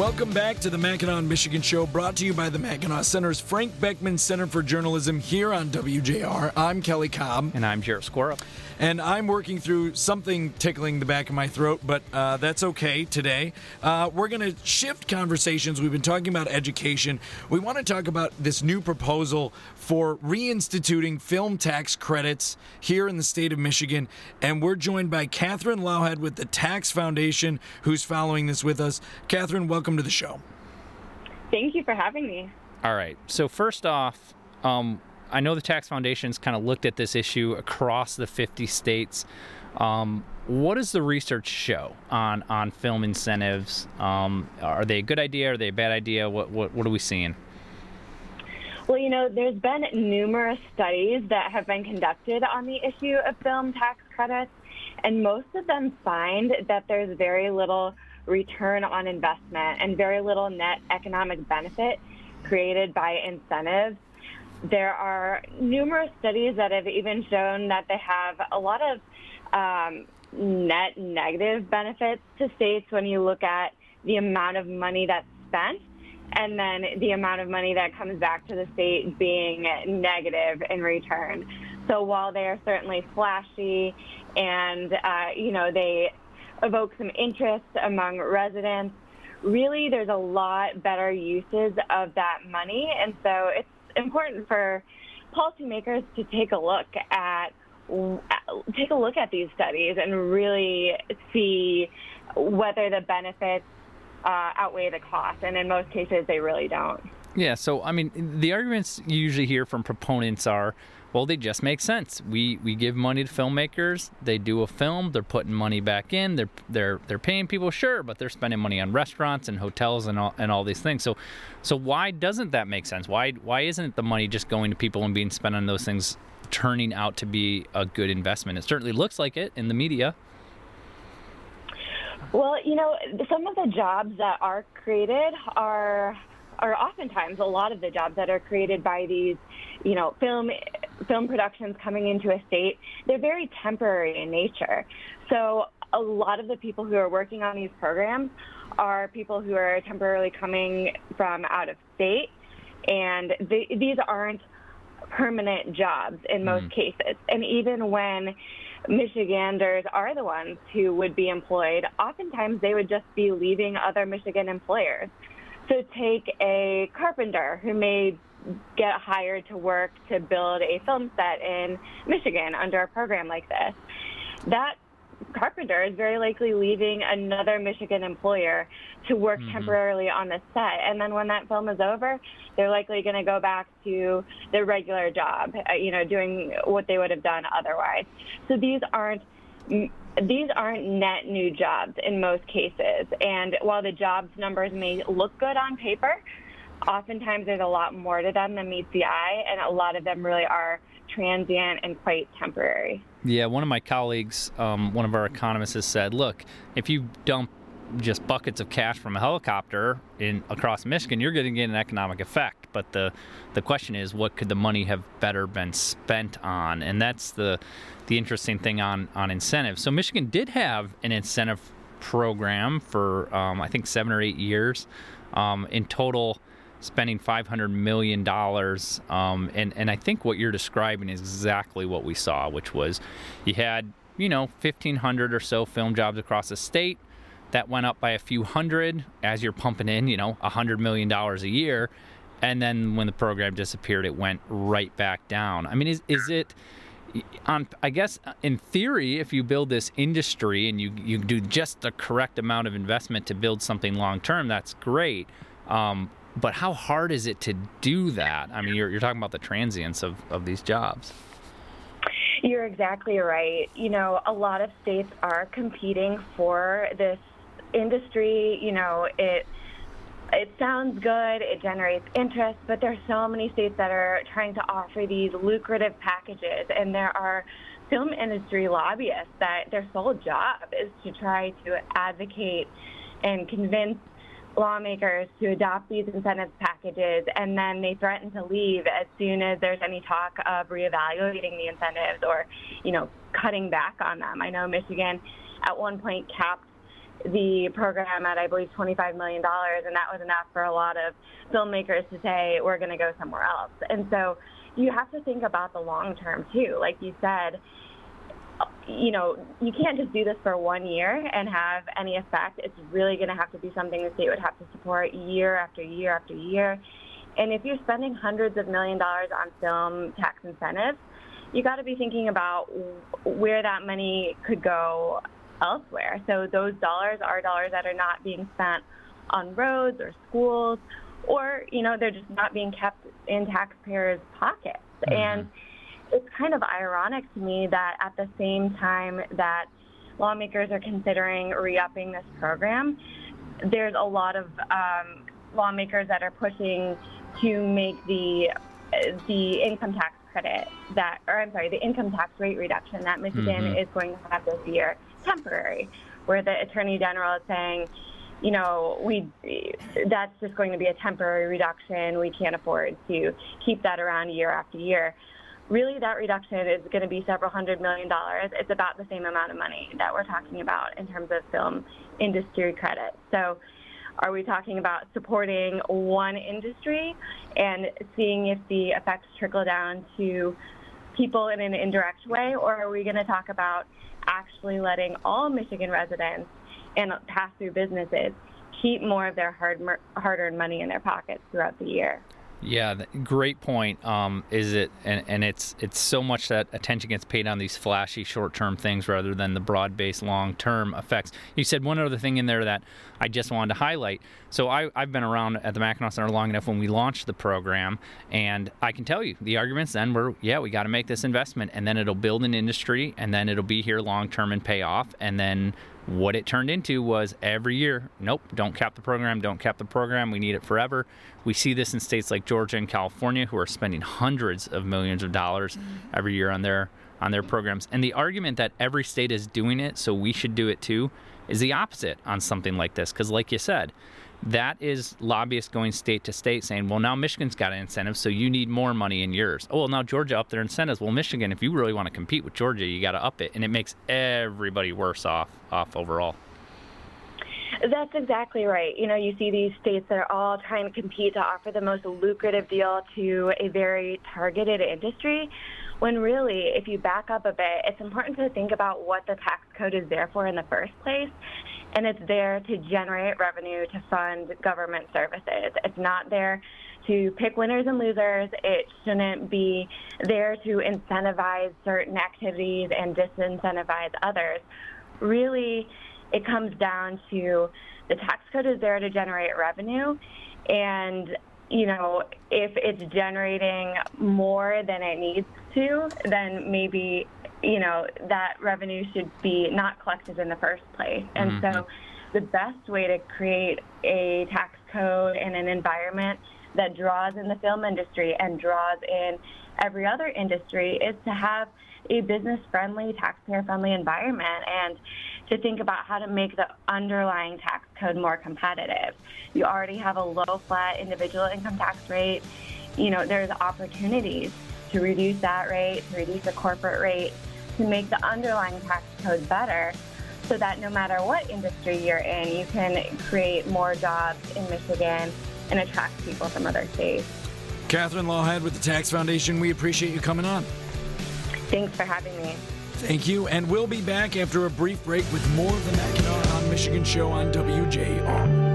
Welcome back to the Mackinac Michigan Show, brought to you by the Mackinac Center's Frank Beckmann Center for Journalism here on WJR. I'm Kelly Cobb. And I'm Jarrett Skorup. And I'm working through something tickling the back of my throat, but uh, that's okay today. Uh, we're going to shift conversations. We've been talking about education. We want to talk about this new proposal for reinstituting film tax credits here in the state of Michigan. And we're joined by Katherine Loughead with the Tax Foundation, who's following this with us. Katherine, welcome to the show. Thank you for having me. All right. So, first off, um, I know the Tax Foundation's kind of looked at this issue across the 50 states. Um, what does the research show on on film incentives? Um, are they a good idea? Are they a bad idea? What what what are we seeing? Well, you know, there's been numerous studies that have been conducted on the issue of film tax credits, and most of them find that there's very little return on investment and very little net economic benefit created by incentives there are numerous studies that have even shown that they have a lot of um, net negative benefits to states when you look at the amount of money that's spent and then the amount of money that comes back to the state being negative in return. So while they are certainly flashy and, uh, you know, they evoke some interest among residents, really there's a lot better uses of that money. And so it's important for policymakers to take a look at take a look at these studies and really see whether the benefits uh, outweigh the cost. And in most cases, they really don't. Yeah. So, I mean, the arguments you usually hear from proponents are well, they just make sense. We we give money to filmmakers. They do a film. They're putting money back in. They're they're they're paying people, sure, but they're spending money on restaurants and hotels and all and all these things. So, so why doesn't that make sense? Why why isn't the money just going to people and being spent on those things, turning out to be a good investment? It certainly looks like it in the media. Well, you know, some of the jobs that are created are are oftentimes a lot of the jobs that are created by these, you know, film film productions coming into a state, they're very temporary in nature. So a lot of the people who are working on these programs are people who are temporarily coming from out of state, and they, these aren't permanent jobs in most mm. cases. And even when Michiganders are the ones who would be employed, oftentimes they would just be leaving other Michigan employers. So take a carpenter who may get hired to work to build a film set in Michigan under a program like this. That carpenter is very likely leaving another Michigan employer to work mm-hmm. temporarily on the set. And then when that film is over, they're likely going to go back to their regular job, uh, you know, doing what they would have done otherwise. So these aren't these aren't net new jobs in most cases. And while the jobs numbers may look good on paper, oftentimes there's a lot more to them than meets the eye, and a lot of them really are transient and quite temporary. Yeah, one of my colleagues, um, one of our economists, has said, look, if you dump just buckets of cash from a helicopter in across Michigan, you're going to get an economic effect. But the the question is, what could the money have better been spent on? And that's the the interesting thing on on incentives. So Michigan did have an incentive program for um, I think seven or eight years. Um, in total, spending five hundred million dollars. Um, and and I think what you're describing is exactly what we saw, which was you had you know 1,500 or so film jobs across the state. That went up by a few hundred as you're pumping in, you know, a hundred million dollars a year, and then when the program disappeared, it went right back down. I mean, is is it? on I guess in theory, if you build this industry and you you do just the correct amount of investment to build something long term, that's great. Um, but how hard is it to do that? I mean, you're, you're talking about the transience of, of these jobs. You're exactly right. You know, a lot of states are competing for this industry. You know, it it sounds good, it generates interest, but there's so many states that are trying to offer these lucrative packages, and there are film industry lobbyists that their sole job is to try to advocate and convince lawmakers to adopt these incentive packages, and then they threaten to leave as soon as there's any talk of reevaluating the incentives or, you know, cutting back on them. I know Michigan at one point capped the program at, I believe, $25 million, and that was enough for a lot of filmmakers to say, we're going to go somewhere else. And so you have to think about the long term, too. Like you said, you know, you can't just do this for one year and have any effect. It's really going to have to be something the state would have to support year after year after year. And if you're spending hundreds of million dollars on film tax incentives, you got to be thinking about where that money could go elsewhere. So those dollars are dollars that are not being spent on roads or schools, or you know they're just not being kept in taxpayers' pockets. Mm-hmm. And it's kind of ironic to me that at the same time that lawmakers are considering re-upping this program, there's a lot of um, lawmakers that are pushing to make the the income tax credit that, or I'm sorry, the income tax rate reduction that Michigan mm-hmm. is going to have this year temporary, where the attorney general is saying, you know, we that's just going to be a temporary reduction. We can't afford to keep that around year after year. Really, that reduction is going to be several hundred million dollars. It's about the same amount of money that we're talking about in terms of film industry credit. So, are we talking about supporting one industry and seeing if the effects trickle down to people in an indirect way, or are we going to talk about actually letting all Michigan residents and pass through businesses keep more of their hard hard earned money in their pockets throughout the year? Yeah, great point. Um, is it and, and it's it's so much that attention gets paid on these flashy short term things rather than the broad based long term effects. You said one other thing in there that I just wanted to highlight. So I, I've been around at the Mackinac Center long enough when we launched the program, and I can tell you the arguments then were, yeah, we got to make this investment, and then it'll build an industry, and then it'll be here long term and pay off, and then what it turned into was every year, nope, don't cap the program, don't cap the program, we need it forever. We see this in states like Georgia and California who are spending hundreds of millions of dollars mm-hmm. every year on their on their programs. And the argument that every state is doing it, so we should do it too, is the opposite on something like this because like you said, that is lobbyists going state to state saying, well, now Michigan's got an incentive, so you need more money in yours. Oh, well, now Georgia up their incentives. Well, Michigan, if you really want to compete with Georgia, you got to up it, and it makes everybody worse off off overall. That's exactly right. You know, you see these states that are all trying to compete to offer the most lucrative deal to a very targeted industry. When really, if you back up a bit, it's important to think about what the tax code is there for in the first place and it's there to generate revenue to fund government services. It's not there to pick winners and losers. It shouldn't be there to incentivize certain activities and disincentivize others. Really, it comes down to the tax code is there to generate revenue and you know, if it's generating more than it needs to, then maybe you know, that revenue should be not collected in the first place. And mm-hmm. so the best way to create a tax code and an environment that draws in the film industry and draws in every other industry is to have a business friendly, taxpayer friendly environment and to think about how to make the underlying tax code more competitive. You already have a low flat individual income tax rate. You know, there's opportunities to reduce that rate, to reduce the corporate rate, to make the underlying tax code better so that no matter what industry you're in, you can create more jobs in Michigan and attract people from other states. Katherine Loughead with the Tax Foundation, we appreciate you coming on. Thanks for having me. Thank you, and we'll be back after a brief break with more of the Mackinac on Michigan show on WJR.